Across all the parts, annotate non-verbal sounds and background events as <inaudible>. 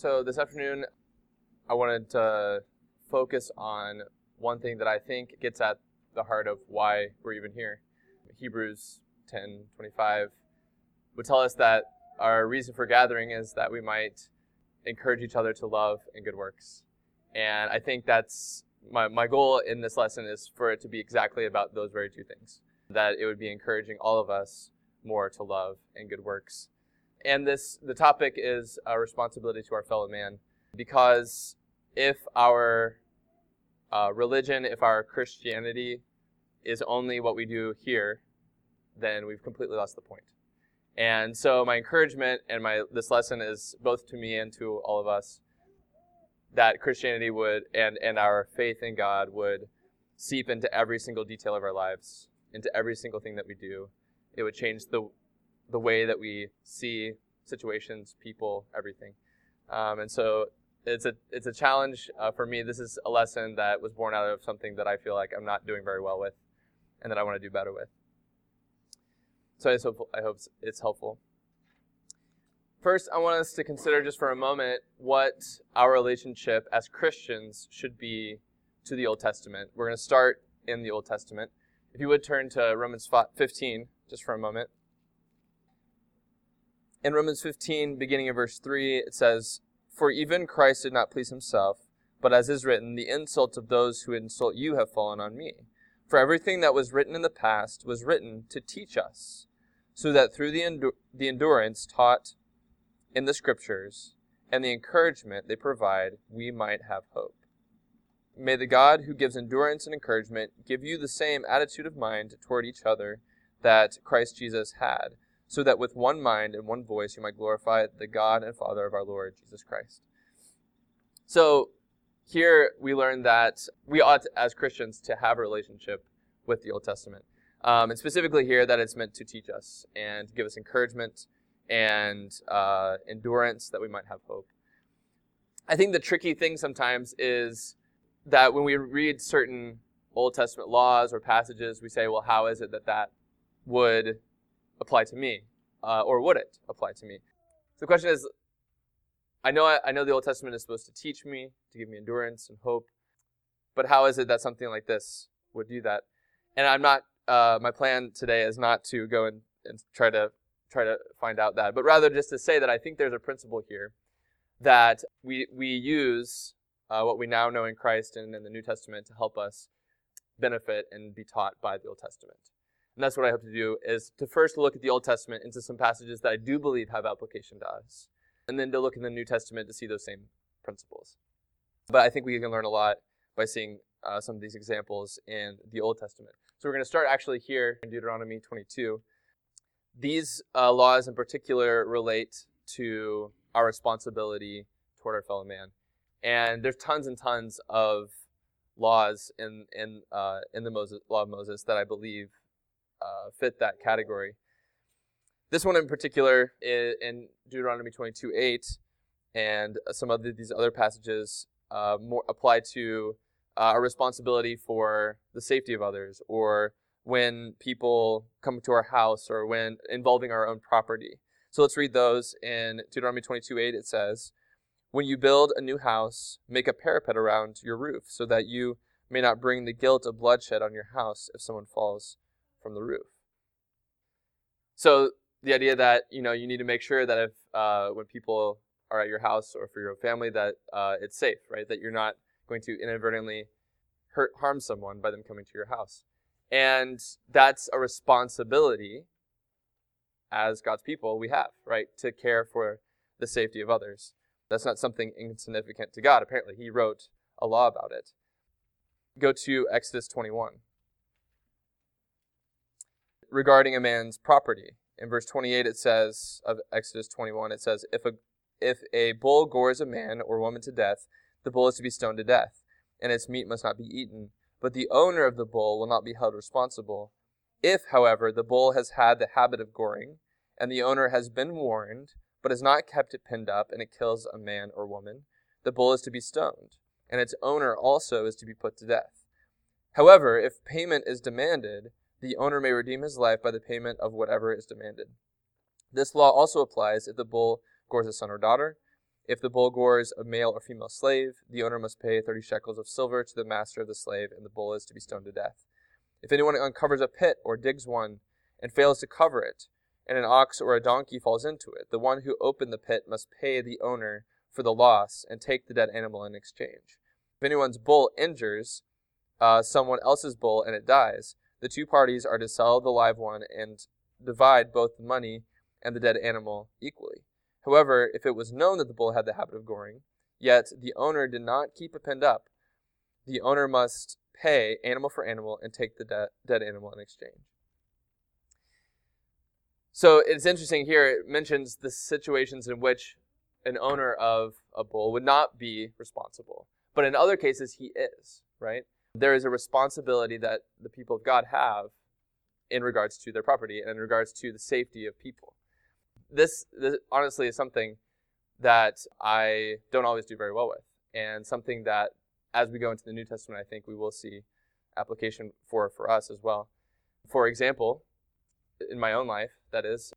So this afternoon, I wanted to focus on one thing that I think gets at the heart of why we're even here. Hebrews 10:25 would tell us that our reason for gathering is that we might encourage each other to love and good works. And I think that's my, my goal in this lesson is for it to be exactly about those very two things. That it would be encouraging all of us more to love and good works and this the topic is a responsibility to our fellow man because if our uh, religion, if our Christianity is only what we do here, then we've completely lost the point. And so my encouragement and my this lesson is both to me and to all of us that Christianity would and and our faith in God would seep into every single detail of our lives, into every single thing that we do. It would change the the way that we see situations, people, everything. Um, and so it's a it's a challenge uh, for me. This is a lesson that was born out of something that I feel like I'm not doing very well with, and that I want to do better with. So I hope I hope it's helpful. First, I want us to consider just for a moment what our relationship as Christians should be to the Old Testament. We're going to start in the Old Testament. If you would turn to Romans 15 just for a moment. In Romans 15, beginning in verse 3, it says, For even Christ did not please himself, but as is written, the insults of those who insult you have fallen on me. For everything that was written in the past was written to teach us, so that through the, endu- the endurance taught in the Scriptures and the encouragement they provide, we might have hope. May the God who gives endurance and encouragement give you the same attitude of mind toward each other that Christ Jesus had so that with one mind and one voice you might glorify the God and Father of our Lord Jesus Christ. So here we learn that we ought, as Christians, to have a relationship with the Old Testament. Um, and specifically here, that it's meant to teach us and give us encouragement and uh, endurance that we might have hope. I think the tricky thing sometimes is that when we read certain Old Testament laws or passages, we say, well, how is it that that would apply to me, uh, or would it apply to me? So the question is, I know I, I know the Old Testament is supposed to teach me, to give me endurance and hope, but how is it that something like this would do that? And I'm not. Uh, my plan today is not to go and, and try to try to find out that, but rather just to say that I think there's a principle here that we we use uh, what we now know in Christ and in the New Testament to help us benefit and be taught by the Old Testament. And that's what I hope to do is to first look at the Old Testament into some passages that I do believe have application to us. And then to look in the New Testament to see those same principles. But I think we can learn a lot by seeing uh, some of these examples in the Old Testament. So we're going to start actually here in Deuteronomy 22. These uh, laws in particular relate to our responsibility toward our fellow man. And there's tons and tons of laws in in uh, in the Moses, law of Moses that I believe uh, fit that category. This one in particular in Deuteronomy 22 8 and some of these other passages uh, more apply to uh, our responsibility for the safety of others or when people come to our house or when involving our own property. So let's read those in Deuteronomy 22 8. It says, When you build a new house, make a parapet around your roof so that you may not bring the guilt of bloodshed on your house if someone falls from the roof. So the idea that you know you need to make sure that if uh, when people are at your house or for your family that uh, it's safe, right? That you're not going to inadvertently hurt harm someone by them coming to your house, and that's a responsibility as God's people we have, right, to care for the safety of others. That's not something insignificant to God. Apparently, He wrote a law about it. Go to Exodus 21 regarding a man's property. In verse 28, it says of Exodus 21, it says, "If a if a bull gores a man or woman to death, the bull is to be stoned to death, and its meat must not be eaten. But the owner of the bull will not be held responsible. If, however, the bull has had the habit of goring, and the owner has been warned, but has not kept it pinned up, and it kills a man or woman, the bull is to be stoned, and its owner also is to be put to death. However, if payment is demanded, the owner may redeem his life by the payment of whatever is demanded. This law also applies if the bull gores a son or daughter. If the bull gores a male or female slave, the owner must pay 30 shekels of silver to the master of the slave, and the bull is to be stoned to death. If anyone uncovers a pit or digs one and fails to cover it, and an ox or a donkey falls into it, the one who opened the pit must pay the owner for the loss and take the dead animal in exchange. If anyone's bull injures uh, someone else's bull and it dies, the two parties are to sell the live one and divide both the money and the dead animal equally. However, if it was known that the bull had the habit of goring, yet the owner did not keep it pinned up, the owner must pay animal for animal and take the de- dead animal in exchange. So it's interesting here, it mentions the situations in which an owner of a bull would not be responsible. But in other cases, he is, right? There is a responsibility that the people of God have in regards to their property and in regards to the safety of people this, this honestly is something that I don't always do very well with, and something that as we go into the New Testament, I think we will see application for for us as well. For example, in my own life, that is,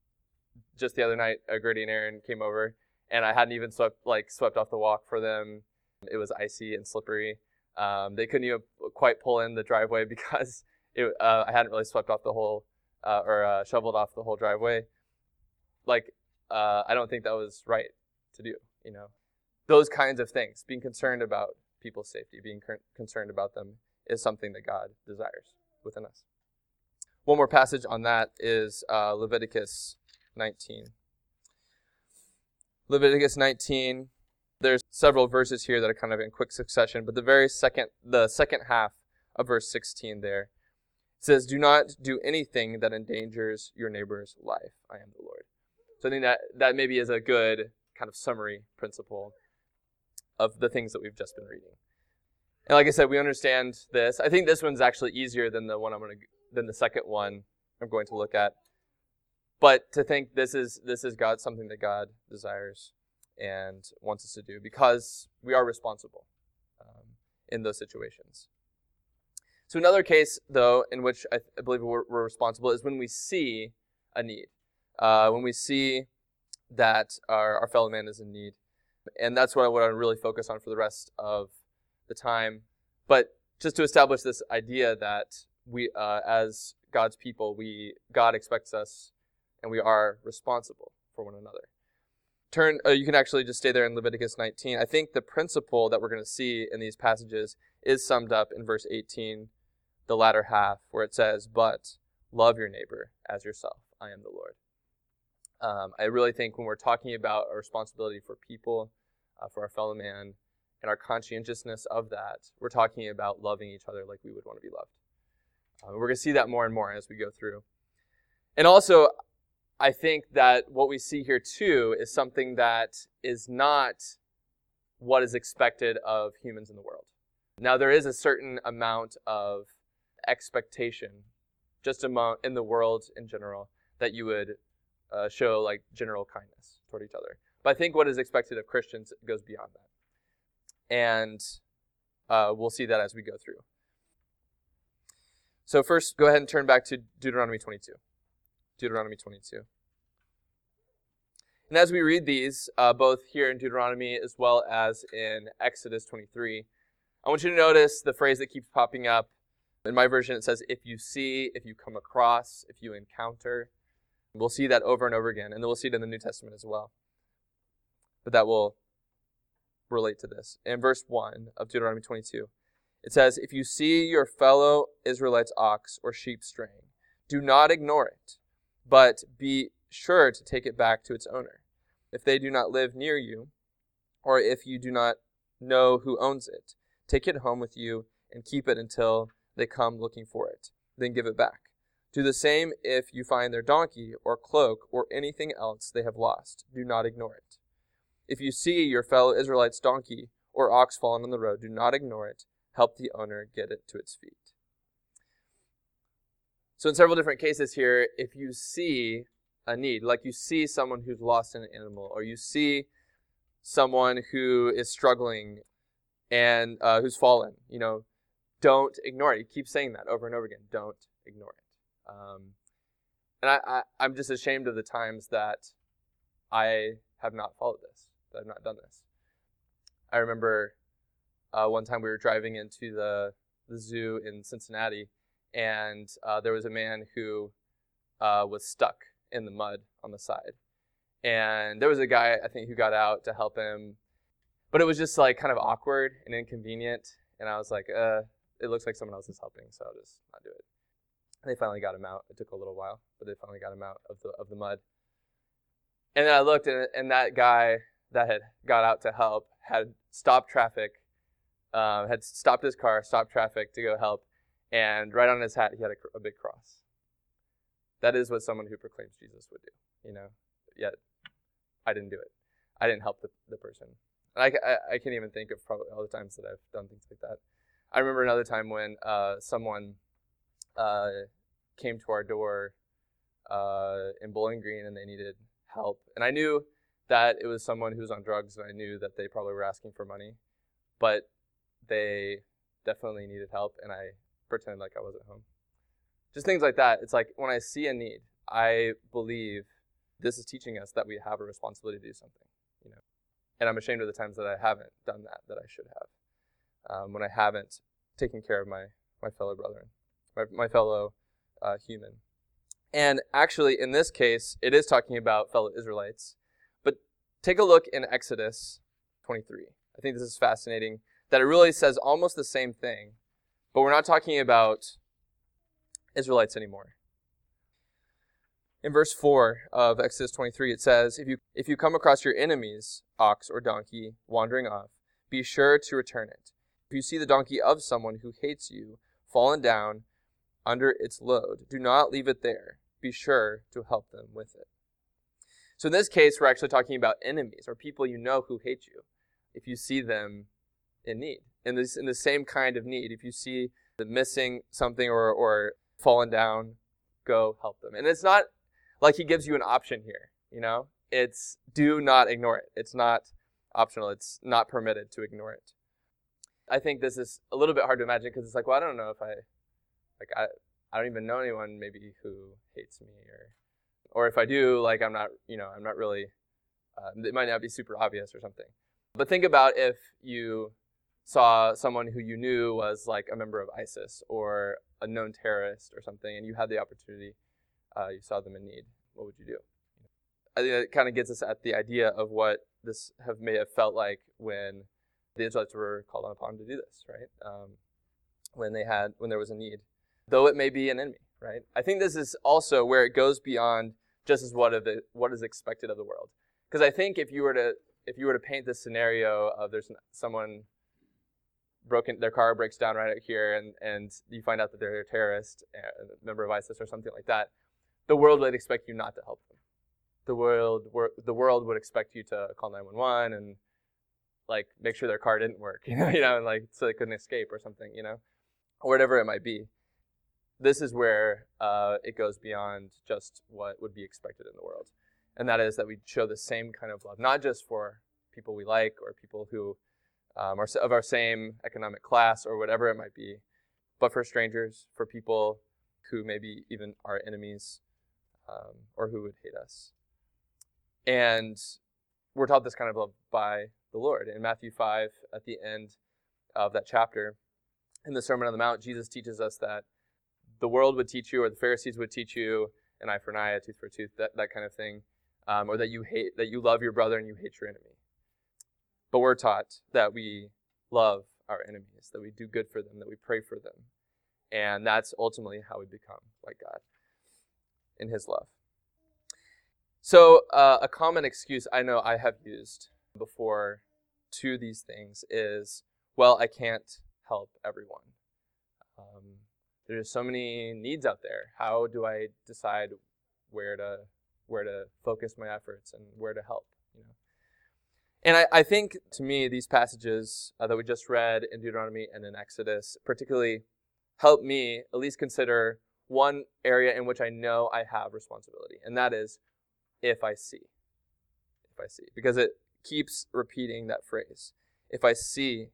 just the other night, uh, Gertie and Aaron came over, and I hadn't even swept like swept off the walk for them. It was icy and slippery. Um, they couldn't even quite pull in the driveway <laughs> because it, uh, I hadn't really swept off the whole uh, or uh, shoveled off the whole driveway like uh, I don't think that was right to do. You know, those kinds of things, being concerned about people's safety, being concerned about them, is something that God desires within us. One more passage on that is uh, Leviticus 19. Leviticus 19. There's several verses here that are kind of in quick succession, but the very second, the second half of verse 16 there says, "Do not do anything that endangers your neighbor's life. I am the Lord." So I think that that maybe is a good kind of summary principle of the things that we've just been reading. And like I said, we understand this. I think this one's actually easier than the one I'm going to than the second one I'm going to look at. But to think this is this is God something that God desires and wants us to do because we are responsible um, in those situations. So another case, though, in which I, I believe we're, we're responsible is when we see a need uh, when we see that our, our fellow man is in need. And that's what I want to really focus on for the rest of the time. But just to establish this idea that we, uh, as God's people, we God expects us, and we are responsible for one another. Turn. Uh, you can actually just stay there in Leviticus 19. I think the principle that we're going to see in these passages is summed up in verse 18, the latter half, where it says, "But love your neighbor as yourself. I am the Lord." Um, I really think when we're talking about our responsibility for people, uh, for our fellow man, and our conscientiousness of that, we're talking about loving each other like we would want to be loved. Uh, we're going to see that more and more as we go through. And also, I think that what we see here too is something that is not what is expected of humans in the world. Now, there is a certain amount of expectation just among in the world in general that you would uh, show like general kindness toward each other. But I think what is expected of Christians goes beyond that. And uh, we'll see that as we go through. So, first, go ahead and turn back to Deuteronomy 22. Deuteronomy 22. And as we read these, uh, both here in Deuteronomy as well as in Exodus 23, I want you to notice the phrase that keeps popping up. In my version, it says, if you see, if you come across, if you encounter. We'll see that over and over again, and then we'll see it in the New Testament as well. But that will relate to this. In verse 1 of Deuteronomy 22, it says, If you see your fellow Israelite's ox or sheep straying, do not ignore it, but be sure to take it back to its owner. If they do not live near you, or if you do not know who owns it, take it home with you and keep it until they come looking for it. Then give it back. Do the same if you find their donkey or cloak or anything else they have lost. Do not ignore it. If you see your fellow Israelite's donkey or ox fallen on the road, do not ignore it. Help the owner get it to its feet. So, in several different cases here, if you see a need, like you see someone who's lost an animal, or you see someone who is struggling and uh, who's fallen, you know, don't ignore it. You keep saying that over and over again. Don't ignore it. Um, and I, I, I'm just ashamed of the times that I have not followed this, that I've not done this. I remember uh, one time we were driving into the the zoo in Cincinnati, and uh, there was a man who uh, was stuck in the mud on the side, and there was a guy I think who got out to help him, but it was just like kind of awkward and inconvenient, and I was like, uh, it looks like someone else is helping, so I'll just not do it. And they finally got him out. It took a little while, but they finally got him out of the of the mud. And then I looked, and, and that guy that had got out to help had stopped traffic uh, had stopped his car, stopped traffic to go help, and right on his hat he had a, a, big cross. That is what someone who proclaims Jesus would do, you know. Yet, I didn't do it. I didn't help the, the person. I, I, I can't even think of probably all the times that I've done things like that. I remember another time when uh, someone uh, came to our door uh, in Bowling Green and they needed help, and I knew that it was someone who was on drugs, and I knew that they probably were asking for money, but they definitely needed help, and I pretended like I wasn't home. Just things like that. It's like when I see a need, I believe this is teaching us that we have a responsibility to do something, you know. And I'm ashamed of the times that I haven't done that that I should have, um, when I haven't taken care of my my fellow brethren, my, my fellow uh, human. And actually, in this case, it is talking about fellow Israelites. But take a look in Exodus 23. I think this is fascinating that it really says almost the same thing, but we're not talking about Israelites anymore. In verse 4 of Exodus 23, it says, if you, if you come across your enemy's ox or donkey wandering off, be sure to return it. If you see the donkey of someone who hates you fallen down under its load, do not leave it there. Be sure to help them with it. So in this case, we're actually talking about enemies or people you know who hate you. If you see them in need, in this in the same kind of need. If you see the missing something or or fallen down, go help them. And it's not like he gives you an option here. You know, it's do not ignore it. It's not optional. It's not permitted to ignore it. I think this is a little bit hard to imagine because it's like, well, I don't know if I, like, I, I don't even know anyone maybe who hates me or, or if I do, like, I'm not, you know, I'm not really, uh, it might not be super obvious or something. But think about if you saw someone who you knew was like a member of ISIS or a known terrorist or something, and you had the opportunity, uh, you saw them in need, what would you do? I think it kind of gets us at the idea of what this have may have felt like when the Israelites were called upon to do this, right? Um, when they had when there was a need, though it may be an enemy, right? I think this is also where it goes beyond just as what of it, what is expected of the world, because I think if you were to if you were to paint this scenario of there's someone broken their car breaks down right out here and, and you find out that they're a terrorist a member of isis or something like that the world would expect you not to help them. The world the world would expect you to call 911 and like make sure their car didn't work <laughs> you know you know and like so they couldn't escape or something you know or whatever it might be. This is where uh, it goes beyond just what would be expected in the world. And that is that we show the same kind of love not just for people we like or people who um, or of our same economic class or whatever it might be, but for strangers, for people who maybe even are enemies um, or who would hate us. And we're taught this kind of love by the Lord. In Matthew 5, at the end of that chapter, in the Sermon on the Mount, Jesus teaches us that the world would teach you, or the Pharisees would teach you, an eye for an eye, a tooth for a tooth, that, that kind of thing, um, or that you hate, that you love your brother and you hate your enemy. But we're taught that we love our enemies, that we do good for them, that we pray for them. And that's ultimately how we become like God in His love. So, uh, a common excuse I know I have used before to these things is, well, I can't help everyone. Um, there's so many needs out there. How do I decide where to where to focus my efforts and where to help? You know, and I, I think to me, these passages uh, that we just read in Deuteronomy and in Exodus particularly help me at least consider one area in which I know I have responsibility, and that is if I see. If I see. Because it keeps repeating that phrase. If I see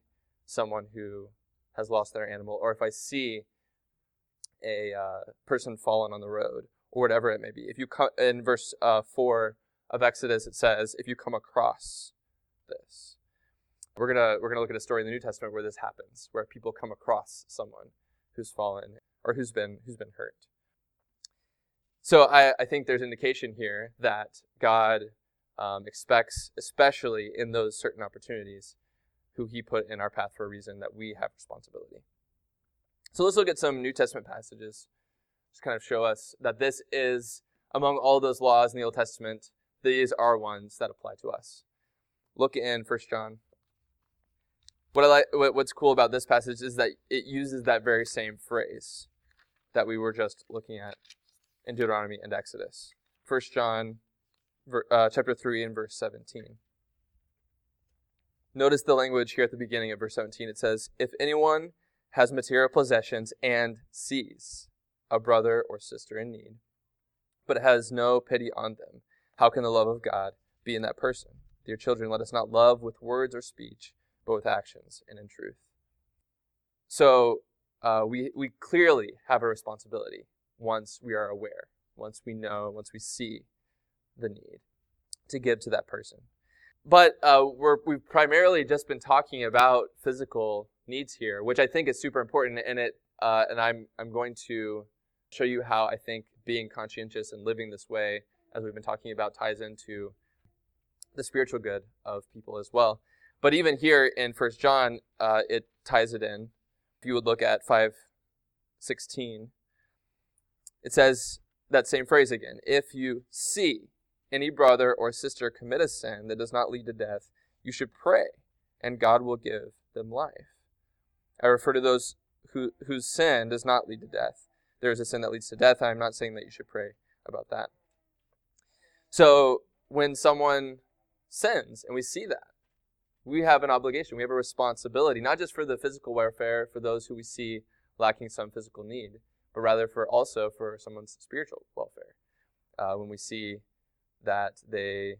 someone who has lost their animal, or if I see a uh, person fallen on the road, or whatever it may be. If you come in verse uh, 4 of Exodus, it says, if you come across this. We're gonna we're gonna look at a story in the New Testament where this happens, where people come across someone who's fallen or who's been who's been hurt. So I, I think there's indication here that God um, expects, especially in those certain opportunities, who He put in our path for a reason that we have responsibility. So let's look at some New Testament passages, just kind of show us that this is among all those laws in the Old Testament, these are ones that apply to us. Look in First John what I like, what's cool about this passage is that it uses that very same phrase that we were just looking at in Deuteronomy and Exodus. First John, uh, chapter three and verse seventeen. Notice the language here at the beginning of verse 17. It says, If anyone has material possessions and sees a brother or sister in need, but has no pity on them, how can the love of God be in that person? Dear children, let us not love with words or speech, but with actions and in truth. So uh, we, we clearly have a responsibility once we are aware, once we know, once we see the need to give to that person. But uh, we're, we've primarily just been talking about physical needs here, which I think is super important. And it, uh, and I'm, I'm going to show you how I think being conscientious and living this way, as we've been talking about, ties into the spiritual good of people as well. But even here in First John, uh, it ties it in. If you would look at 5:16, it says that same phrase again. If you see any brother or sister commit a sin that does not lead to death, you should pray, and God will give them life. I refer to those who, whose sin does not lead to death. There is a sin that leads to death. I'm not saying that you should pray about that. So when someone sins and we see that, we have an obligation, we have a responsibility, not just for the physical welfare for those who we see lacking some physical need, but rather for also for someone's spiritual welfare. Uh, when we see that they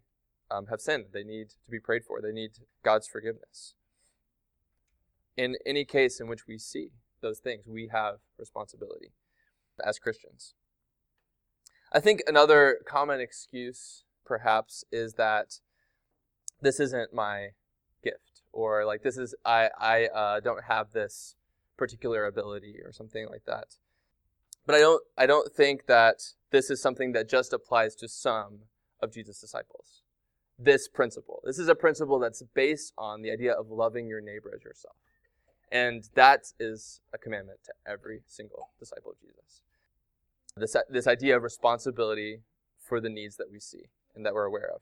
um, have sinned, they need to be prayed for, they need God's forgiveness. In any case in which we see those things, we have responsibility as Christians. I think another common excuse, perhaps, is that this isn't my gift or like this is I I uh, don't have this particular ability or something like that. But I don't I don't think that this is something that just applies to some of Jesus' disciples. This principle. This is a principle that's based on the idea of loving your neighbor as yourself. And that is a commandment to every single disciple of Jesus. This, this idea of responsibility for the needs that we see and that we're aware of.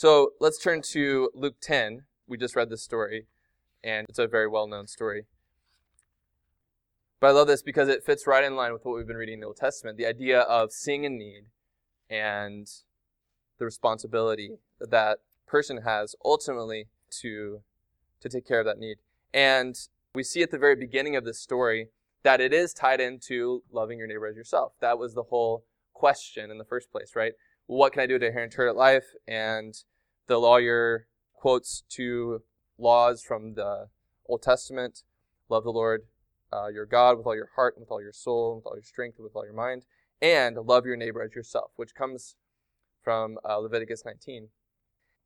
So let's turn to Luke 10. We just read this story, and it's a very well known story. But I love this because it fits right in line with what we've been reading in the Old Testament the idea of seeing a need and the responsibility that that person has ultimately to, to take care of that need. And we see at the very beginning of this story that it is tied into loving your neighbor as yourself. That was the whole question in the first place, right? What can I do to inherit life? And the lawyer quotes two laws from the Old Testament love the Lord uh, your God with all your heart, and with all your soul, with all your strength, and with all your mind, and love your neighbor as yourself, which comes from uh, Leviticus 19.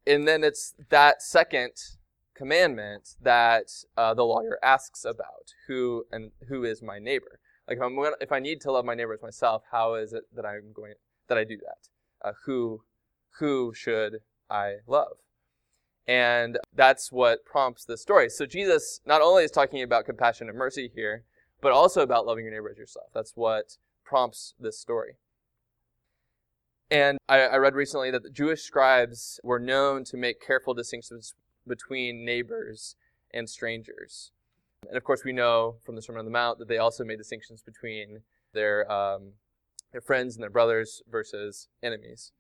And then it's that second commandment that uh, the lawyer asks about who and who is my neighbor. Like if, I'm, if I need to love my neighbor as myself, how is it that I'm going that I do that? Uh, who who should I love. And that's what prompts the story. So Jesus not only is talking about compassion and mercy here, but also about loving your neighbor as yourself. That's what prompts this story. And I, I read recently that the Jewish scribes were known to make careful distinctions between neighbors and strangers. And of course, we know from the Sermon on the Mount that they also made distinctions between their, um, their friends and their brothers versus enemies.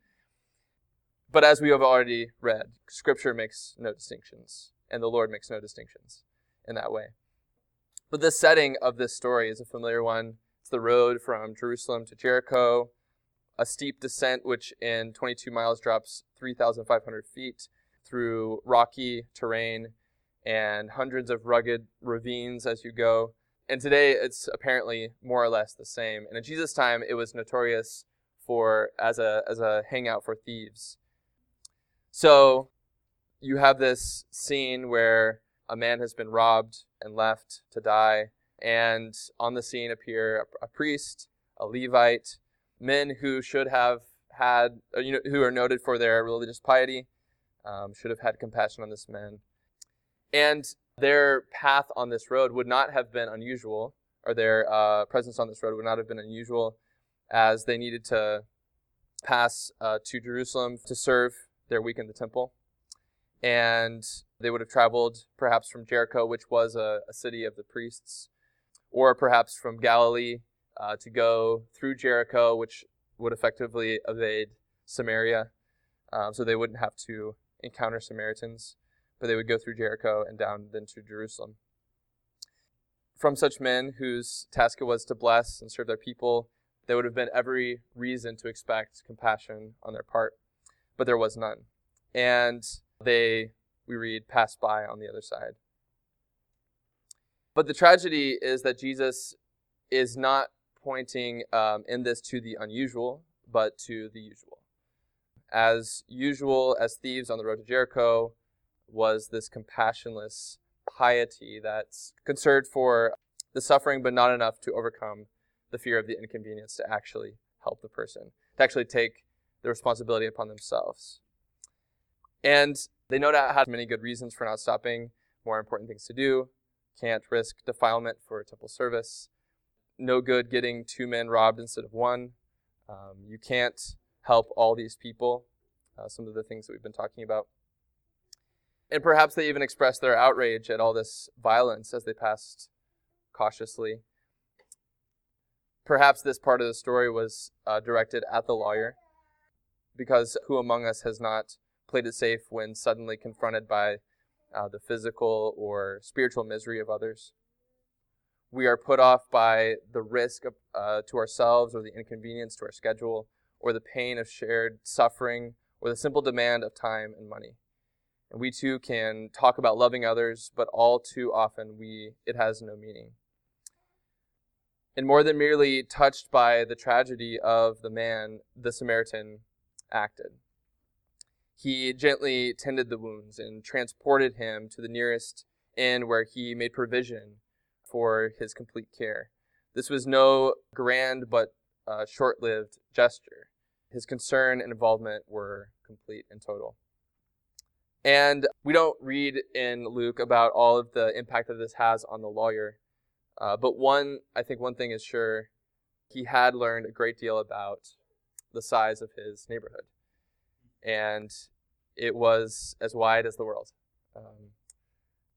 But as we have already read, Scripture makes no distinctions, and the Lord makes no distinctions in that way. But the setting of this story is a familiar one. It's the road from Jerusalem to Jericho, a steep descent which in 22 miles drops 3,500 feet through rocky terrain and hundreds of rugged ravines as you go. And today it's apparently more or less the same. And in Jesus' time, it was notorious for as a as a hangout for thieves. So you have this scene where a man has been robbed and left to die, and on the scene appear a, a priest, a Levite, men who should have had, uh, you know, who are noted for their religious piety, um, should have had compassion on this man. And their path on this road would not have been unusual, or their uh, presence on this road would not have been unusual, as they needed to pass uh, to Jerusalem to serve their week in the temple. And they would have traveled perhaps from Jericho, which was a, a city of the priests, or perhaps from Galilee uh, to go through Jericho, which would effectively evade Samaria. Um, so they wouldn't have to encounter Samaritans, but they would go through Jericho and down then to Jerusalem. From such men whose task it was to bless and serve their people, there would have been every reason to expect compassion on their part, but there was none. And they, we read, passed by on the other side. But the tragedy is that Jesus is not pointing um, in this to the unusual, but to the usual. As usual, as thieves on the road to Jericho, was this compassionless piety that's concerned for the suffering, but not enough to overcome the fear of the inconvenience to actually help the person, to actually take the responsibility upon themselves. And they no doubt had many good reasons for not stopping, more important things to do, can't risk defilement for temple service, no good getting two men robbed instead of one. Um, you can't help all these people, uh, some of the things that we've been talking about. And perhaps they even expressed their outrage at all this violence as they passed cautiously Perhaps this part of the story was uh, directed at the lawyer, because who among us has not played it safe when suddenly confronted by uh, the physical or spiritual misery of others? We are put off by the risk of, uh, to ourselves or the inconvenience to our schedule or the pain of shared suffering or the simple demand of time and money. And we too can talk about loving others, but all too often we it has no meaning and more than merely touched by the tragedy of the man, the Samaritan acted. He gently tended the wounds and transported him to the nearest inn where he made provision for his complete care. This was no grand but uh, short lived gesture. His concern and involvement were complete and total. And we don't read in Luke about all of the impact that this has on the lawyer. Uh, but one, I think one thing is sure, he had learned a great deal about the size of his neighborhood. And it was as wide as the world. Um,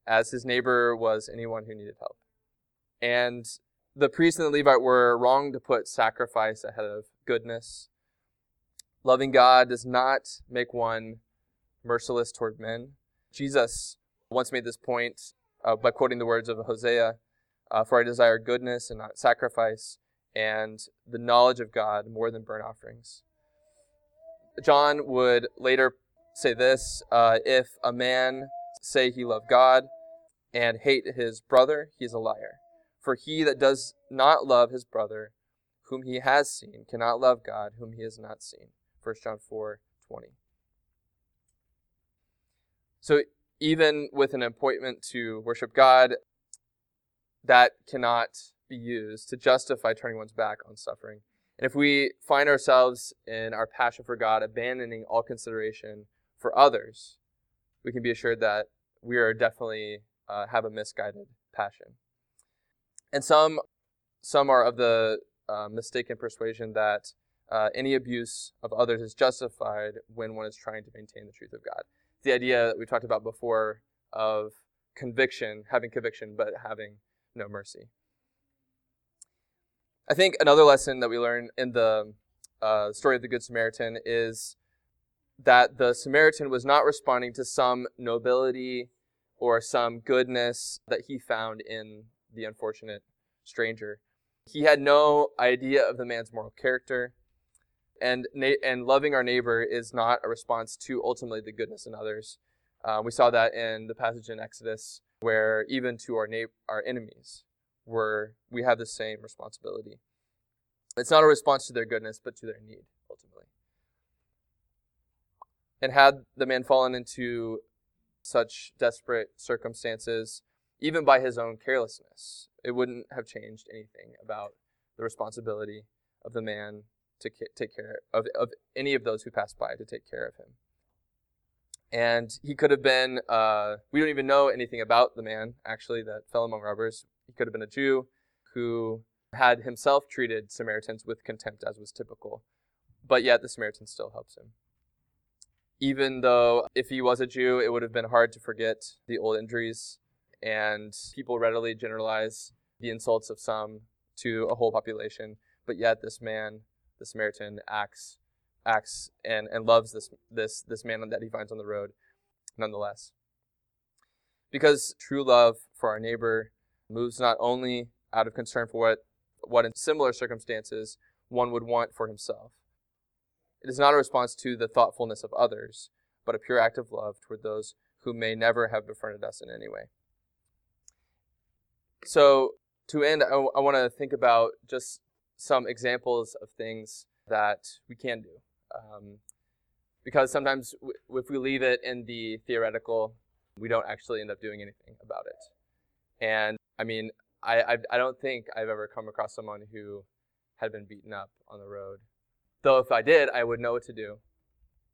as his neighbor was anyone who needed help. And the priest and the Levite were wrong to put sacrifice ahead of goodness. Loving God does not make one merciless toward men. Jesus once made this point uh, by quoting the words of Hosea uh, for I desire goodness and not sacrifice, and the knowledge of God more than burnt offerings. John would later say this uh, If a man say he love God and hate his brother, he is a liar. For he that does not love his brother, whom he has seen, cannot love God, whom he has not seen. 1 John 4 20. So, even with an appointment to worship God, that cannot be used to justify turning one's back on suffering. And if we find ourselves in our passion for God abandoning all consideration for others, we can be assured that we are definitely uh, have a misguided passion. And some some are of the uh, mistaken persuasion that uh, any abuse of others is justified when one is trying to maintain the truth of God. The idea that we talked about before of conviction, having conviction, but having no mercy. I think another lesson that we learn in the uh, story of the Good Samaritan is that the Samaritan was not responding to some nobility or some goodness that he found in the unfortunate stranger. He had no idea of the man's moral character, and na- and loving our neighbor is not a response to ultimately the goodness in others. Uh, we saw that in the passage in Exodus where even to our na- our enemies, we're, we have the same responsibility. It's not a response to their goodness, but to their need, ultimately. And had the man fallen into such desperate circumstances, even by his own carelessness. It wouldn't have changed anything about the responsibility of the man to take care of, of any of those who passed by to take care of him. And he could have been, uh, we don't even know anything about the man, actually, that fell among robbers. He could have been a Jew who had himself treated Samaritans with contempt, as was typical. But yet the Samaritan still helps him. Even though if he was a Jew, it would have been hard to forget the old injuries, and people readily generalize the insults of some to a whole population. But yet this man, the Samaritan, acts acts and, and loves this this this man that he finds on the road nonetheless. Because true love for our neighbor moves not only out of concern for what what in similar circumstances one would want for himself. It is not a response to the thoughtfulness of others, but a pure act of love toward those who may never have befriended us in any way. So, to end, I, I want to think about just some examples of things that we can do. Um, because sometimes w- if we leave it in the theoretical, we don't actually end up doing anything about it. And I mean, I, I, I don't think I've ever come across someone who had been beaten up on the road. Though if I did, I would know what to do.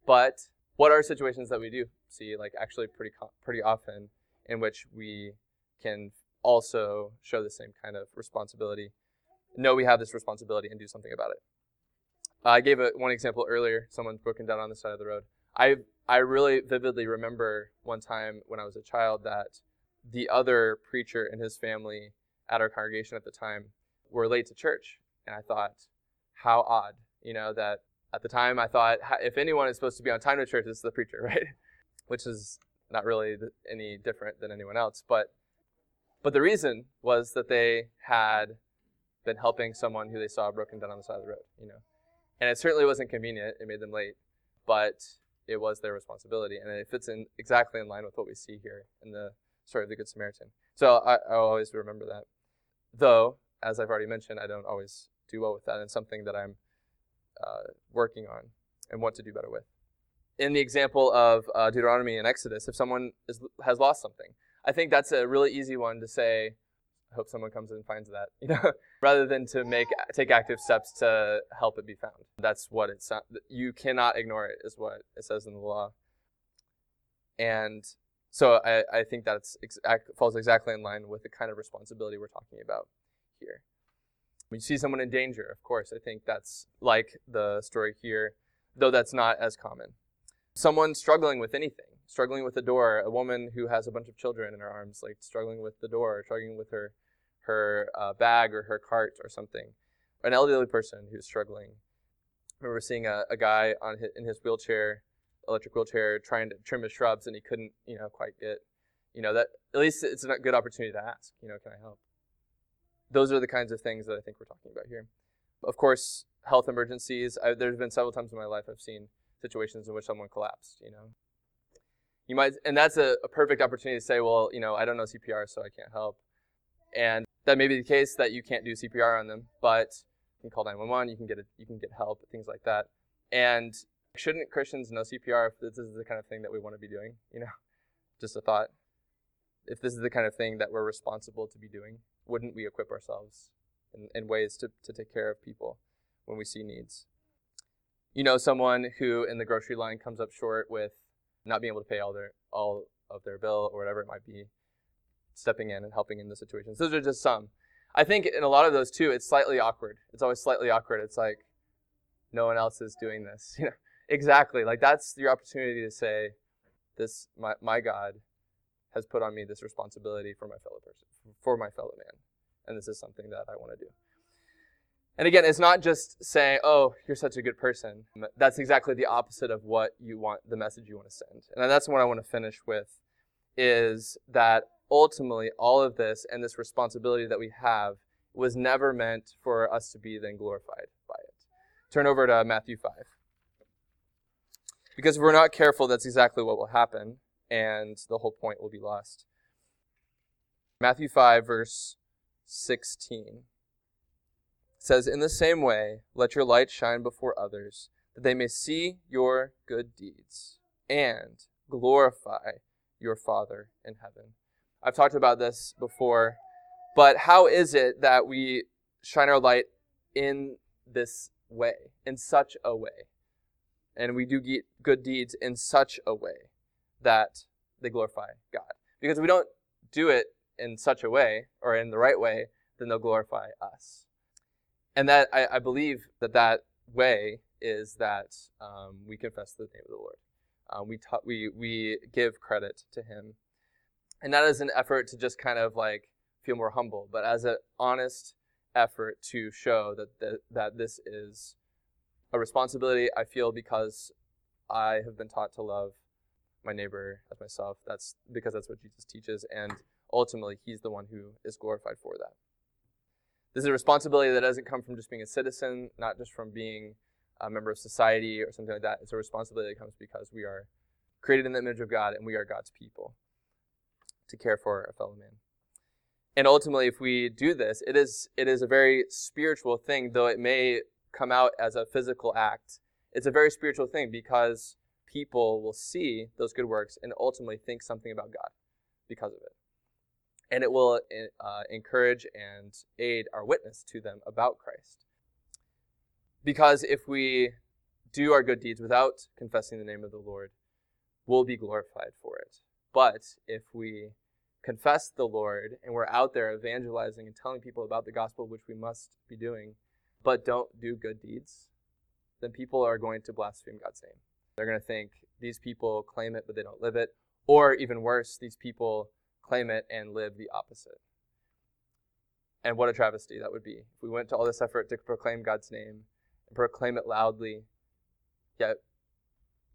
But what are situations that we do see, like actually pretty pretty often, in which we can also show the same kind of responsibility, know we have this responsibility, and do something about it. I gave a, one example earlier. Someone's broken down on the side of the road. I I really vividly remember one time when I was a child that the other preacher and his family at our congregation at the time were late to church, and I thought, how odd, you know, that at the time I thought if anyone is supposed to be on time to church, it's the preacher, <laughs> right? Which is not really any different than anyone else, but but the reason was that they had been helping someone who they saw broken down on the side of the road, you know. And it certainly wasn't convenient. It made them late, but it was their responsibility. And it fits in exactly in line with what we see here in the story of the Good Samaritan. So I, I always remember that. Though, as I've already mentioned, I don't always do well with that. And something that I'm uh, working on and want to do better with. In the example of uh, Deuteronomy and Exodus, if someone is, has lost something, I think that's a really easy one to say, I hope someone comes and finds that, <laughs> you know, rather than to make take active steps to help it be found. That's what it's you cannot ignore it is what it says in the law. And so I, I think that exact, falls exactly in line with the kind of responsibility we're talking about here. When you see someone in danger, of course, I think that's like the story here, though that's not as common. Someone struggling with anything, struggling with a door, a woman who has a bunch of children in her arms, like struggling with the door, struggling with her her uh, bag or her cart or something. An elderly person who's struggling. I remember seeing a, a guy on his, in his wheelchair, electric wheelchair, trying to trim his shrubs, and he couldn't, you know, quite get, you know, that. At least it's a good opportunity to ask, you know, can I help? Those are the kinds of things that I think we're talking about here. Of course, health emergencies. I, there's been several times in my life I've seen situations in which someone collapsed. You know, you might, and that's a, a perfect opportunity to say, well, you know, I don't know CPR, so I can't help. And that may be the case that you can't do CPR on them, but you can call 911, you can get a, you can get help, things like that. And shouldn't Christians know CPR if this is the kind of thing that we want to be doing? You know, <laughs> just a thought. If this is the kind of thing that we're responsible to be doing, wouldn't we equip ourselves in, in ways to, to take care of people when we see needs? You know, someone who in the grocery line comes up short with not being able to pay all their all of their bill or whatever it might be, stepping in and helping in the situations. Those are just some. I think in a lot of those too, it's slightly awkward. It's always slightly awkward. It's like no one else is doing this. <laughs> You know, exactly. Like that's your opportunity to say, "This my my God has put on me this responsibility for my fellow person, for my fellow man, and this is something that I want to do." And again, it's not just saying, "Oh, you're such a good person." That's exactly the opposite of what you want, the message you want to send. And that's what I want to finish with, is that ultimately all of this and this responsibility that we have was never meant for us to be then glorified by it. Turn over to Matthew 5. Because if we're not careful, that's exactly what will happen, and the whole point will be lost. Matthew 5, verse 16 says, In the same way, let your light shine before others, that they may see your good deeds and glorify your Father in heaven. I've talked about this before, but how is it that we shine our light in this way, in such a way? And we do good deeds in such a way that they glorify God. Because if we don't do it in such a way or in the right way, then they'll glorify us. And that I, I believe that that way is that um, we confess the name of the Lord. Um, we, ta- we, we give credit to Him. And not as an effort to just kind of like feel more humble, but as an honest effort to show that, that this is a responsibility I feel because I have been taught to love my neighbor as myself. That's because that's what Jesus teaches, and ultimately, He's the one who is glorified for that. This is a responsibility that doesn't come from just being a citizen, not just from being a member of society or something like that. It's a responsibility that comes because we are created in the image of God and we are God's people to care for a fellow man. And ultimately, if we do this, it is it is a very spiritual thing, though it may come out as a physical act. It's a very spiritual thing because people will see those good works and ultimately think something about God because of it. And it will uh, encourage and aid our witness to them about Christ. Because if we do our good deeds without confessing the name of the Lord, we'll be glorified for it. But if we confess the Lord and we're out there evangelizing and telling people about the gospel, which we must be doing, but don't do good deeds, then people are going to blaspheme God's name. They're going to think these people claim it, but they don't live it. Or even worse, these people claim it and live the opposite. And what a travesty that would be if we went to all this effort to proclaim God's name and proclaim it loudly, yet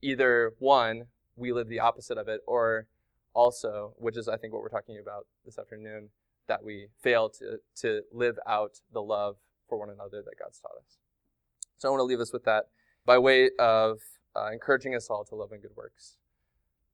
either one, we live the opposite of it, or also, which is I think what we're talking about this afternoon, that we fail to, to live out the love for one another that God's taught us. So I want to leave us with that by way of uh, encouraging us all to love and good works.